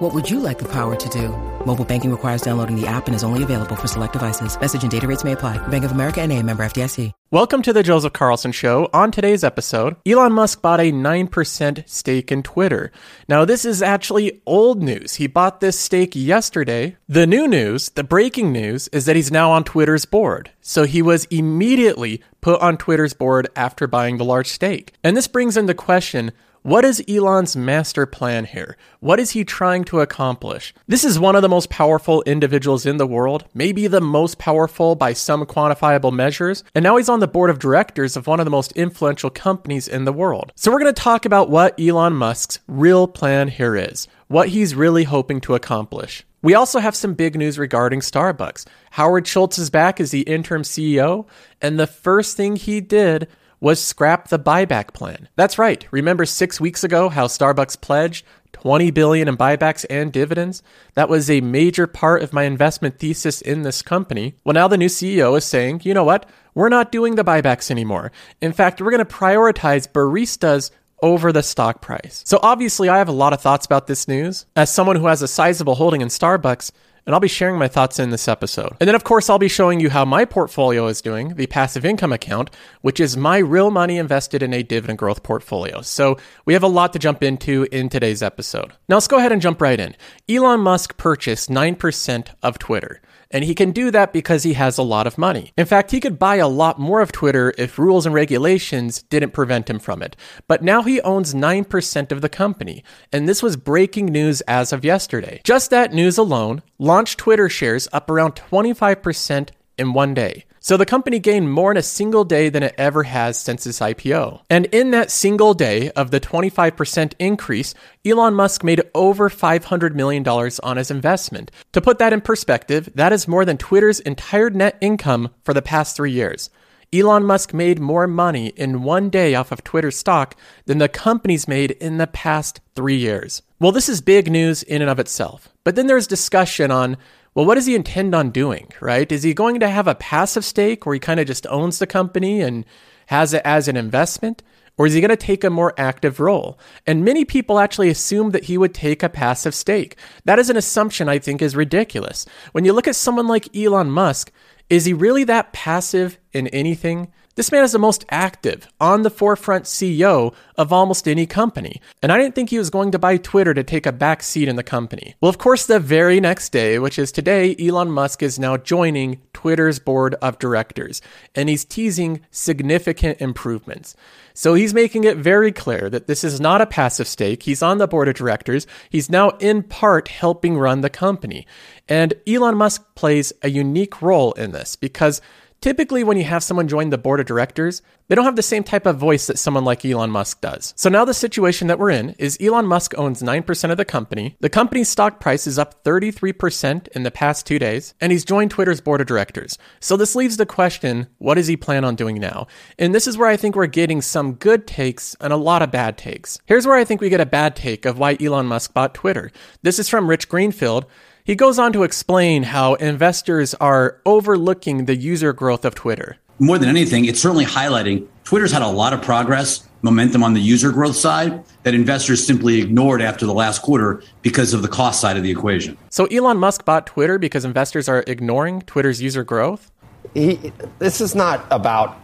What would you like the power to do? Mobile banking requires downloading the app and is only available for select devices. Message and data rates may apply. Bank of America and a member FDIC. Welcome to the Joseph Carlson Show. On today's episode, Elon Musk bought a 9% stake in Twitter. Now, this is actually old news. He bought this stake yesterday. The new news, the breaking news, is that he's now on Twitter's board. So he was immediately put on Twitter's board after buying the large stake. And this brings into question what is Elon's master plan here? What is he trying to accomplish? This is one of the most powerful individuals in the world, maybe the most powerful by some quantifiable measures, and now he's on the board of directors of one of the most influential companies in the world. So we're going to talk about what Elon Musk's real plan here is, what he's really hoping to accomplish. We also have some big news regarding Starbucks. Howard Schultz is back as the interim CEO, and the first thing he did was scrap the buyback plan. That's right. Remember 6 weeks ago how Starbucks pledged 20 billion in buybacks and dividends? That was a major part of my investment thesis in this company. Well, now the new CEO is saying, "You know what? We're not doing the buybacks anymore. In fact, we're going to prioritize baristas over the stock price. So obviously, I have a lot of thoughts about this news. As someone who has a sizable holding in Starbucks, and I'll be sharing my thoughts in this episode. And then, of course, I'll be showing you how my portfolio is doing, the passive income account, which is my real money invested in a dividend growth portfolio. So we have a lot to jump into in today's episode. Now, let's go ahead and jump right in. Elon Musk purchased 9% of Twitter. And he can do that because he has a lot of money. In fact, he could buy a lot more of Twitter if rules and regulations didn't prevent him from it. But now he owns 9% of the company. And this was breaking news as of yesterday. Just that news alone launched Twitter shares up around 25% in one day. So the company gained more in a single day than it ever has since its IPO. And in that single day of the 25% increase, Elon Musk made over $500 million on his investment. To put that in perspective, that is more than Twitter's entire net income for the past three years. Elon Musk made more money in one day off of Twitter stock than the company's made in the past three years. Well, this is big news in and of itself. But then there's discussion on well, what does he intend on doing, right? Is he going to have a passive stake where he kind of just owns the company and has it as an investment? Or is he going to take a more active role? And many people actually assume that he would take a passive stake. That is an assumption I think is ridiculous. When you look at someone like Elon Musk, is he really that passive in anything? This man is the most active, on the forefront CEO of almost any company. And I didn't think he was going to buy Twitter to take a back seat in the company. Well, of course, the very next day, which is today, Elon Musk is now joining Twitter's board of directors, and he's teasing significant improvements. So he's making it very clear that this is not a passive stake. He's on the board of directors. He's now in part helping run the company. And Elon Musk plays a unique role in this because Typically, when you have someone join the board of directors, they don't have the same type of voice that someone like Elon Musk does. So now the situation that we're in is Elon Musk owns 9% of the company. The company's stock price is up 33% in the past two days, and he's joined Twitter's board of directors. So this leaves the question what does he plan on doing now? And this is where I think we're getting some good takes and a lot of bad takes. Here's where I think we get a bad take of why Elon Musk bought Twitter. This is from Rich Greenfield. He goes on to explain how investors are overlooking the user growth of Twitter. More than anything, it's certainly highlighting Twitter's had a lot of progress, momentum on the user growth side that investors simply ignored after the last quarter because of the cost side of the equation. So Elon Musk bought Twitter because investors are ignoring Twitter's user growth? He, this is not about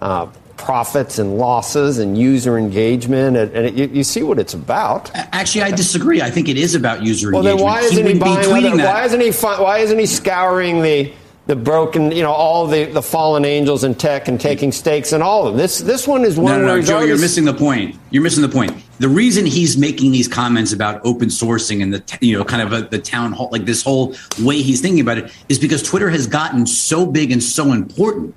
uh, profits and losses and user engagement, and, and it, you, you, see what it's about. Actually, I disagree. I think it is about user well, engagement. Well, then why isn't he, he buying Why isn't he? Why isn't he scouring the? The broken, you know, all the, the fallen angels in tech and taking stakes and all of them. This this one is one no, no, where no, Joe, you're missing the point. You're missing the point. The reason he's making these comments about open sourcing and the you know kind of a, the town hall, like this whole way he's thinking about it, is because Twitter has gotten so big and so important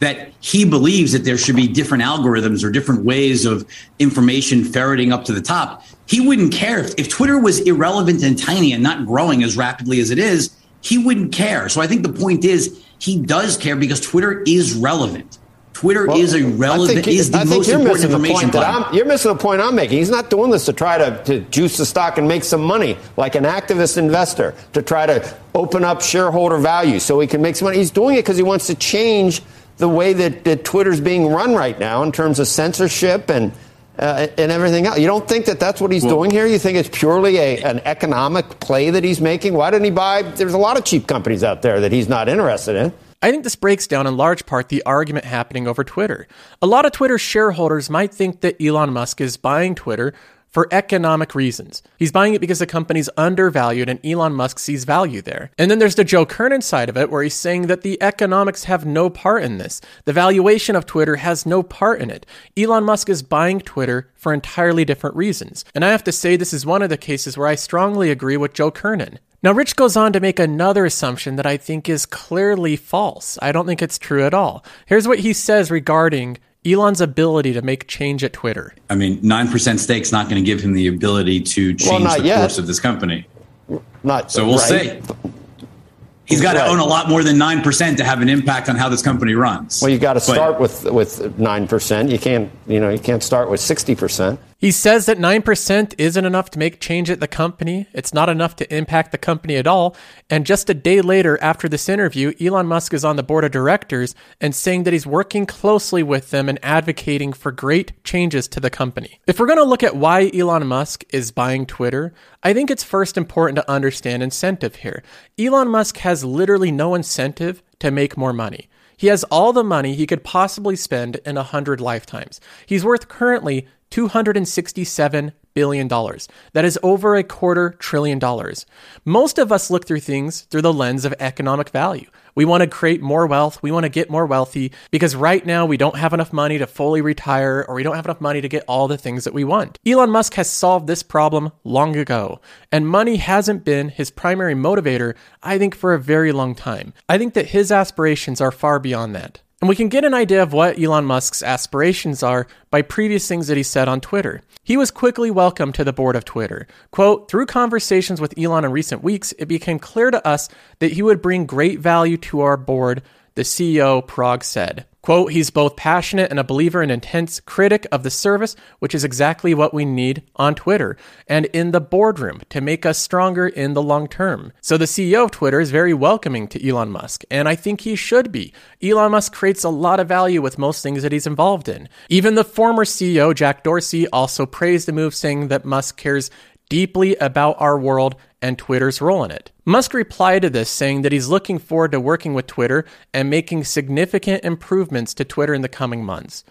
that he believes that there should be different algorithms or different ways of information ferreting up to the top. He wouldn't care if, if Twitter was irrelevant and tiny and not growing as rapidly as it is. He wouldn't care. So I think the point is he does care because Twitter is relevant. Twitter well, is a relevant he, is the most important information platform. You're missing the point I'm making. He's not doing this to try to, to juice the stock and make some money like an activist investor to try to open up shareholder value so he can make some money. He's doing it because he wants to change the way that, that Twitter's being run right now in terms of censorship and uh, and everything else. You don't think that that's what he's well, doing here? You think it's purely a, an economic play that he's making? Why didn't he buy? There's a lot of cheap companies out there that he's not interested in. I think this breaks down in large part the argument happening over Twitter. A lot of Twitter shareholders might think that Elon Musk is buying Twitter for economic reasons. He's buying it because the company's undervalued and Elon Musk sees value there. And then there's the Joe Kernen side of it where he's saying that the economics have no part in this. The valuation of Twitter has no part in it. Elon Musk is buying Twitter for entirely different reasons. And I have to say, this is one of the cases where I strongly agree with Joe Kernen. Now, Rich goes on to make another assumption that I think is clearly false. I don't think it's true at all. Here's what he says regarding Elon's ability to make change at Twitter. I mean, 9% stake's not going to give him the ability to change well, the yet. course of this company. Not so we'll right. see. He's got right. to own a lot more than 9% to have an impact on how this company runs. Well, you got to start with with 9%. You can't, you know, you can't start with 60%. He says that 9% isn't enough to make change at the company. It's not enough to impact the company at all. And just a day later, after this interview, Elon Musk is on the board of directors and saying that he's working closely with them and advocating for great changes to the company. If we're going to look at why Elon Musk is buying Twitter, I think it's first important to understand incentive here. Elon Musk has literally no incentive to make more money. He has all the money he could possibly spend in a hundred lifetimes. He's worth currently $267 billion. That is over a quarter trillion dollars. Most of us look through things through the lens of economic value. We want to create more wealth. We want to get more wealthy because right now we don't have enough money to fully retire or we don't have enough money to get all the things that we want. Elon Musk has solved this problem long ago, and money hasn't been his primary motivator, I think, for a very long time. I think that his aspirations are far beyond that. And we can get an idea of what Elon Musk's aspirations are by previous things that he said on Twitter. He was quickly welcomed to the board of Twitter. Quote, through conversations with Elon in recent weeks, it became clear to us that he would bring great value to our board, the CEO Parag said. Quote, he's both passionate and a believer and intense critic of the service, which is exactly what we need on Twitter and in the boardroom to make us stronger in the long term. So the CEO of Twitter is very welcoming to Elon Musk, and I think he should be. Elon Musk creates a lot of value with most things that he's involved in. Even the former CEO, Jack Dorsey, also praised the move, saying that Musk cares deeply about our world and Twitter's role in it. Musk replied to this saying that he's looking forward to working with Twitter and making significant improvements to Twitter in the coming months.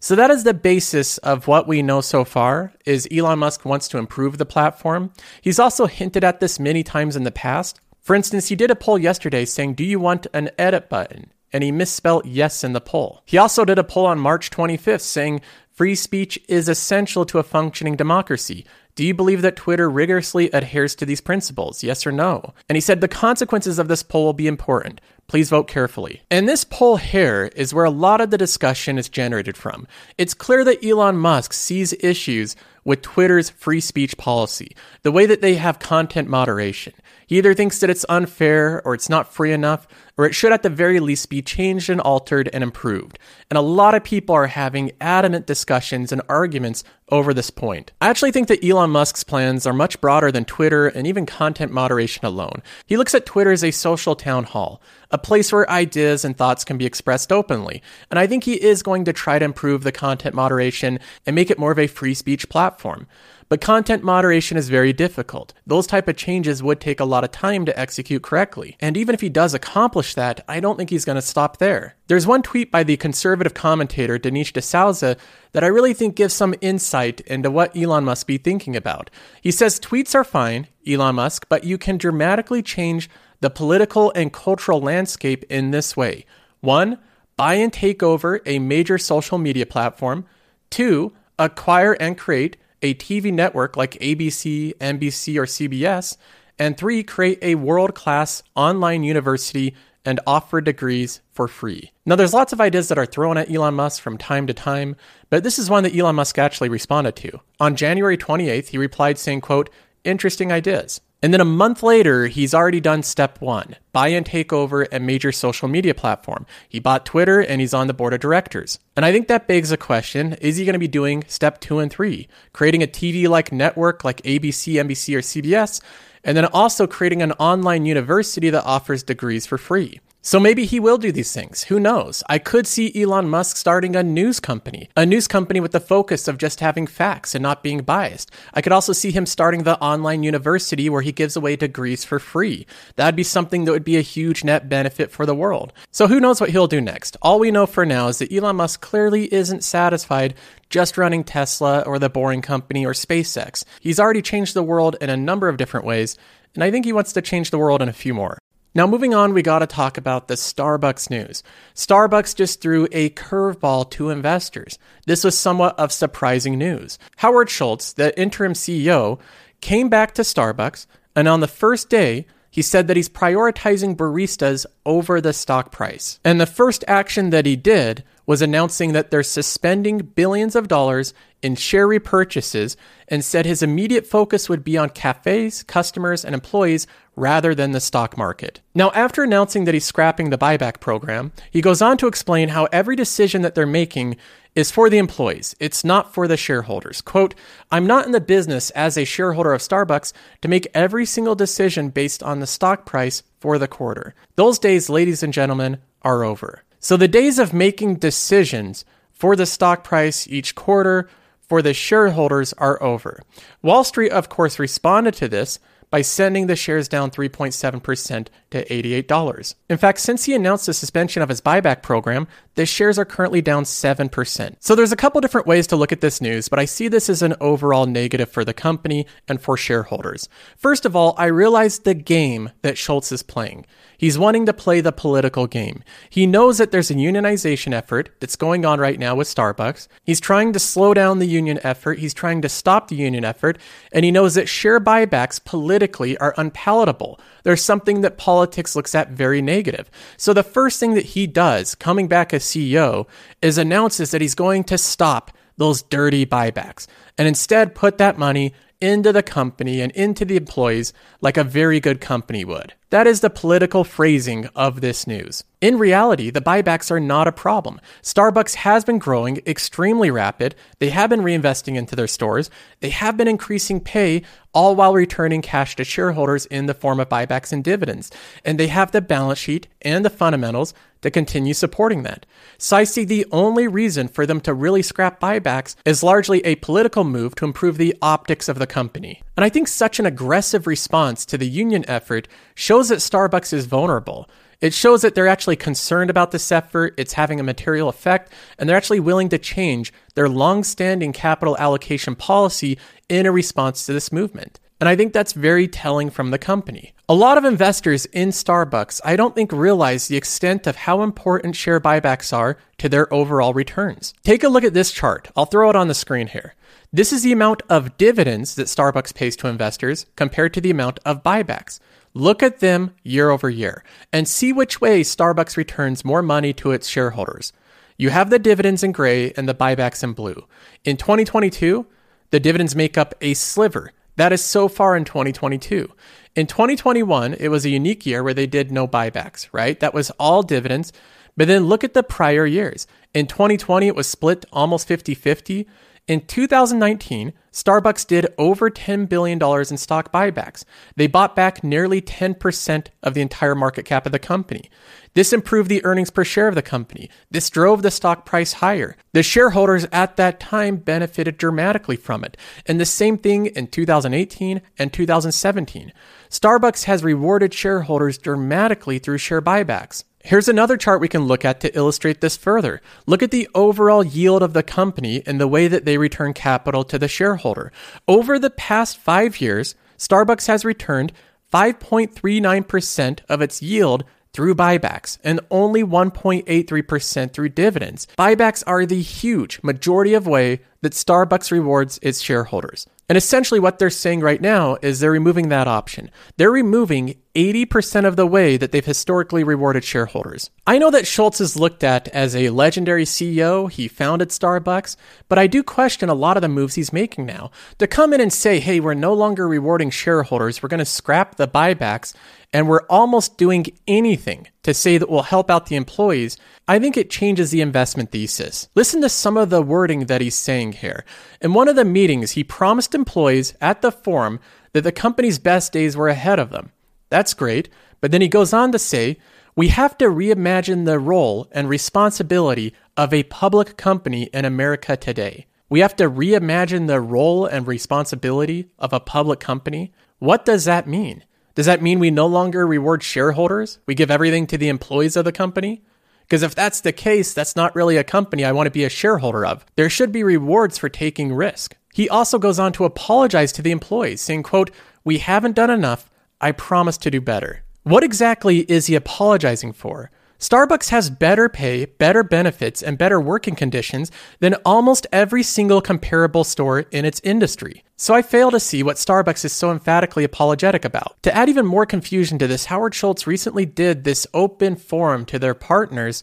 So that is the basis of what we know so far is Elon Musk wants to improve the platform. He's also hinted at this many times in the past. For instance, he did a poll yesterday saying, "Do you want an edit button?" and he misspelled yes in the poll. He also did a poll on March 25th saying free speech is essential to a functioning democracy. Do you believe that Twitter rigorously adheres to these principles? Yes or no? And he said the consequences of this poll will be important. Please vote carefully. And this poll here is where a lot of the discussion is generated from. It's clear that Elon Musk sees issues with Twitter's free speech policy, the way that they have content moderation. He either thinks that it's unfair or it's not free enough, or it should at the very least be changed and altered and improved. And a lot of people are having adamant discussions and arguments over this point. I actually think that Elon Musk's plans are much broader than Twitter and even content moderation alone. He looks at Twitter as a social town hall, a place where ideas and thoughts can be expressed openly. And I think he is going to try to improve the content moderation and make it more of a free speech platform. But content moderation is very difficult. Those type of changes would take a lot of time to execute correctly. And even if he does accomplish that, I don't think he's going to stop there. There's one tweet by the conservative commentator Dinesh D'Souza that I really think gives some insight into what Elon must be thinking about. He says tweets are fine, Elon Musk, but you can dramatically change the political and cultural landscape in this way. One, buy and take over a major social media platform. Two, acquire and create a TV network like ABC, NBC, or CBS, and three, create a world class online university and offer degrees for free. Now, there's lots of ideas that are thrown at Elon Musk from time to time, but this is one that Elon Musk actually responded to. On January 28th, he replied saying, quote, interesting ideas. And then a month later, he's already done step one buy and take over a major social media platform. He bought Twitter and he's on the board of directors. And I think that begs a question is he going to be doing step two and three, creating a TV like network like ABC, NBC, or CBS? And then also creating an online university that offers degrees for free. So maybe he will do these things. Who knows? I could see Elon Musk starting a news company, a news company with the focus of just having facts and not being biased. I could also see him starting the online university where he gives away degrees for free. That'd be something that would be a huge net benefit for the world. So who knows what he'll do next? All we know for now is that Elon Musk clearly isn't satisfied just running Tesla or the Boring Company or SpaceX. He's already changed the world in a number of different ways, and I think he wants to change the world in a few more. Now, moving on, we got to talk about the Starbucks news. Starbucks just threw a curveball to investors. This was somewhat of surprising news. Howard Schultz, the interim CEO, came back to Starbucks, and on the first day, he said that he's prioritizing baristas over the stock price. And the first action that he did was announcing that they're suspending billions of dollars in share repurchases and said his immediate focus would be on cafes, customers, and employees rather than the stock market. Now, after announcing that he's scrapping the buyback program, he goes on to explain how every decision that they're making is for the employees. It's not for the shareholders. Quote, I'm not in the business as a shareholder of Starbucks to make every single decision based on the stock price for the quarter. Those days, ladies and gentlemen, are over. So the days of making decisions for the stock price each quarter for the shareholders are over. Wall Street, of course, responded to this by sending the shares down 3.7% to $88. In fact, since he announced the suspension of his buyback program, the shares are currently down 7%. So there's a couple different ways to look at this news, but I see this as an overall negative for the company and for shareholders. First of all, I realize the game that Schultz is playing. He's wanting to play the political game. He knows that there's a unionization effort that's going on right now with Starbucks. He's trying to slow down the union effort. He's trying to stop the union effort. And he knows that share buybacks politically are unpalatable. There's something that politics looks at very negative. So the first thing that he does coming back as CEO is announces that he's going to stop those dirty buybacks and instead put that money into the company and into the employees like a very good company would. That is the political phrasing of this news. In reality, the buybacks are not a problem. Starbucks has been growing extremely rapid. They have been reinvesting into their stores. They have been increasing pay, all while returning cash to shareholders in the form of buybacks and dividends. And they have the balance sheet and the fundamentals to continue supporting that. So I see the only reason for them to really scrap buybacks is largely a political move to improve the optics of the company. And I think such an aggressive response to the union effort shows that Starbucks is vulnerable. It shows that they're actually concerned about this effort, it's having a material effect, and they're actually willing to change their long standing capital allocation policy in a response to this movement. And I think that's very telling from the company. A lot of investors in Starbucks, I don't think, realize the extent of how important share buybacks are to their overall returns. Take a look at this chart. I'll throw it on the screen here. This is the amount of dividends that Starbucks pays to investors compared to the amount of buybacks. Look at them year over year and see which way Starbucks returns more money to its shareholders. You have the dividends in gray and the buybacks in blue. In 2022, the dividends make up a sliver. That is so far in 2022. In 2021, it was a unique year where they did no buybacks, right? That was all dividends. But then look at the prior years. In 2020, it was split almost 50 50. In 2019, Starbucks did over $10 billion in stock buybacks. They bought back nearly 10% of the entire market cap of the company. This improved the earnings per share of the company. This drove the stock price higher. The shareholders at that time benefited dramatically from it. And the same thing in 2018 and 2017. Starbucks has rewarded shareholders dramatically through share buybacks. Here's another chart we can look at to illustrate this further. Look at the overall yield of the company and the way that they return capital to the shareholder. Over the past five years, Starbucks has returned 5.39% of its yield through buybacks and only 1.83% through dividends. Buybacks are the huge majority of way that Starbucks rewards its shareholders. And essentially what they're saying right now is they're removing that option. They're removing 80% of the way that they've historically rewarded shareholders. I know that Schultz is looked at as a legendary CEO, he founded Starbucks, but I do question a lot of the moves he's making now. To come in and say, hey, we're no longer rewarding shareholders, we're going to scrap the buybacks, and we're almost doing anything to say that will help out the employees, I think it changes the investment thesis. Listen to some of the wording that he's saying here. In one of the meetings, he promised employees at the forum that the company's best days were ahead of them. That's great, but then he goes on to say, we have to reimagine the role and responsibility of a public company in America today. We have to reimagine the role and responsibility of a public company. What does that mean? Does that mean we no longer reward shareholders? We give everything to the employees of the company? Because if that's the case, that's not really a company I want to be a shareholder of. There should be rewards for taking risk. He also goes on to apologize to the employees, saying, quote, We haven't done enough. I promise to do better. What exactly is he apologizing for? Starbucks has better pay, better benefits, and better working conditions than almost every single comparable store in its industry. So I fail to see what Starbucks is so emphatically apologetic about. To add even more confusion to this, Howard Schultz recently did this open forum to their partners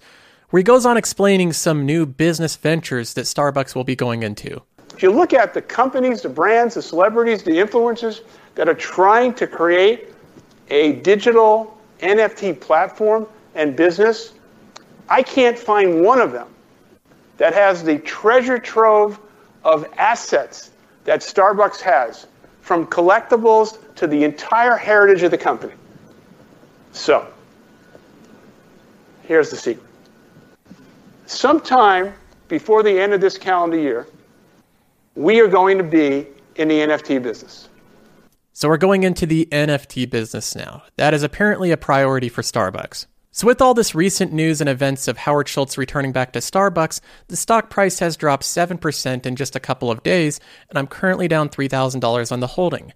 where he goes on explaining some new business ventures that Starbucks will be going into. If you look at the companies, the brands, the celebrities, the influencers that are trying to create a digital NFT platform and business, I can't find one of them that has the treasure trove of assets that Starbucks has, from collectibles to the entire heritage of the company. So, here's the secret. Sometime before the end of this calendar year, we are going to be in the NFT business. So, we're going into the NFT business now. That is apparently a priority for Starbucks. So, with all this recent news and events of Howard Schultz returning back to Starbucks, the stock price has dropped 7% in just a couple of days, and I'm currently down $3,000 on the holding.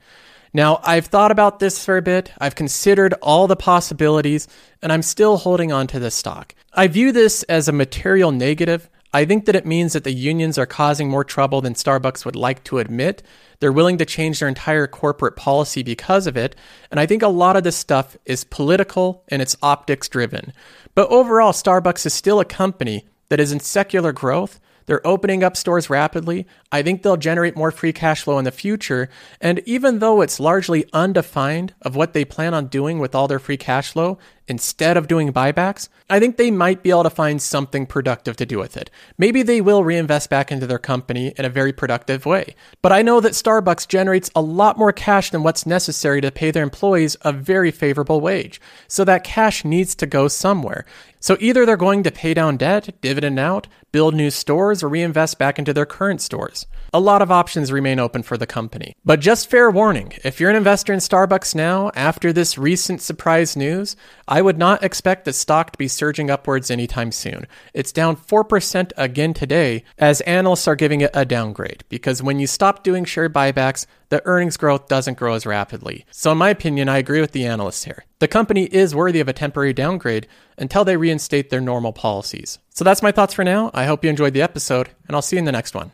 Now, I've thought about this for a bit, I've considered all the possibilities, and I'm still holding on to this stock. I view this as a material negative. I think that it means that the unions are causing more trouble than Starbucks would like to admit, they're willing to change their entire corporate policy because of it. And I think a lot of this stuff is political and it's optics driven. But overall, Starbucks is still a company that is in secular growth they're opening up stores rapidly. I think they'll generate more free cash flow in the future. And even though it's largely undefined of what they plan on doing with all their free cash flow, instead of doing buybacks, I think they might be able to find something productive to do with it. Maybe they will reinvest back into their company in a very productive way. But I know that Starbucks generates a lot more cash than what's necessary to pay their employees a very favorable wage. So that cash needs to go somewhere. So either they're going to pay down debt, dividend out, build new stores, or reinvest back into their current stores. A lot of options remain open for the company. But just fair warning if you're an investor in Starbucks now, after this recent surprise news, I would not expect the stock to be surging upwards anytime soon. It's down 4% again today, as analysts are giving it a downgrade, because when you stop doing share buybacks, the earnings growth doesn't grow as rapidly. So, in my opinion, I agree with the analysts here. The company is worthy of a temporary downgrade until they reinstate their normal policies. So, that's my thoughts for now. I hope you enjoyed the episode, and I'll see you in the next one.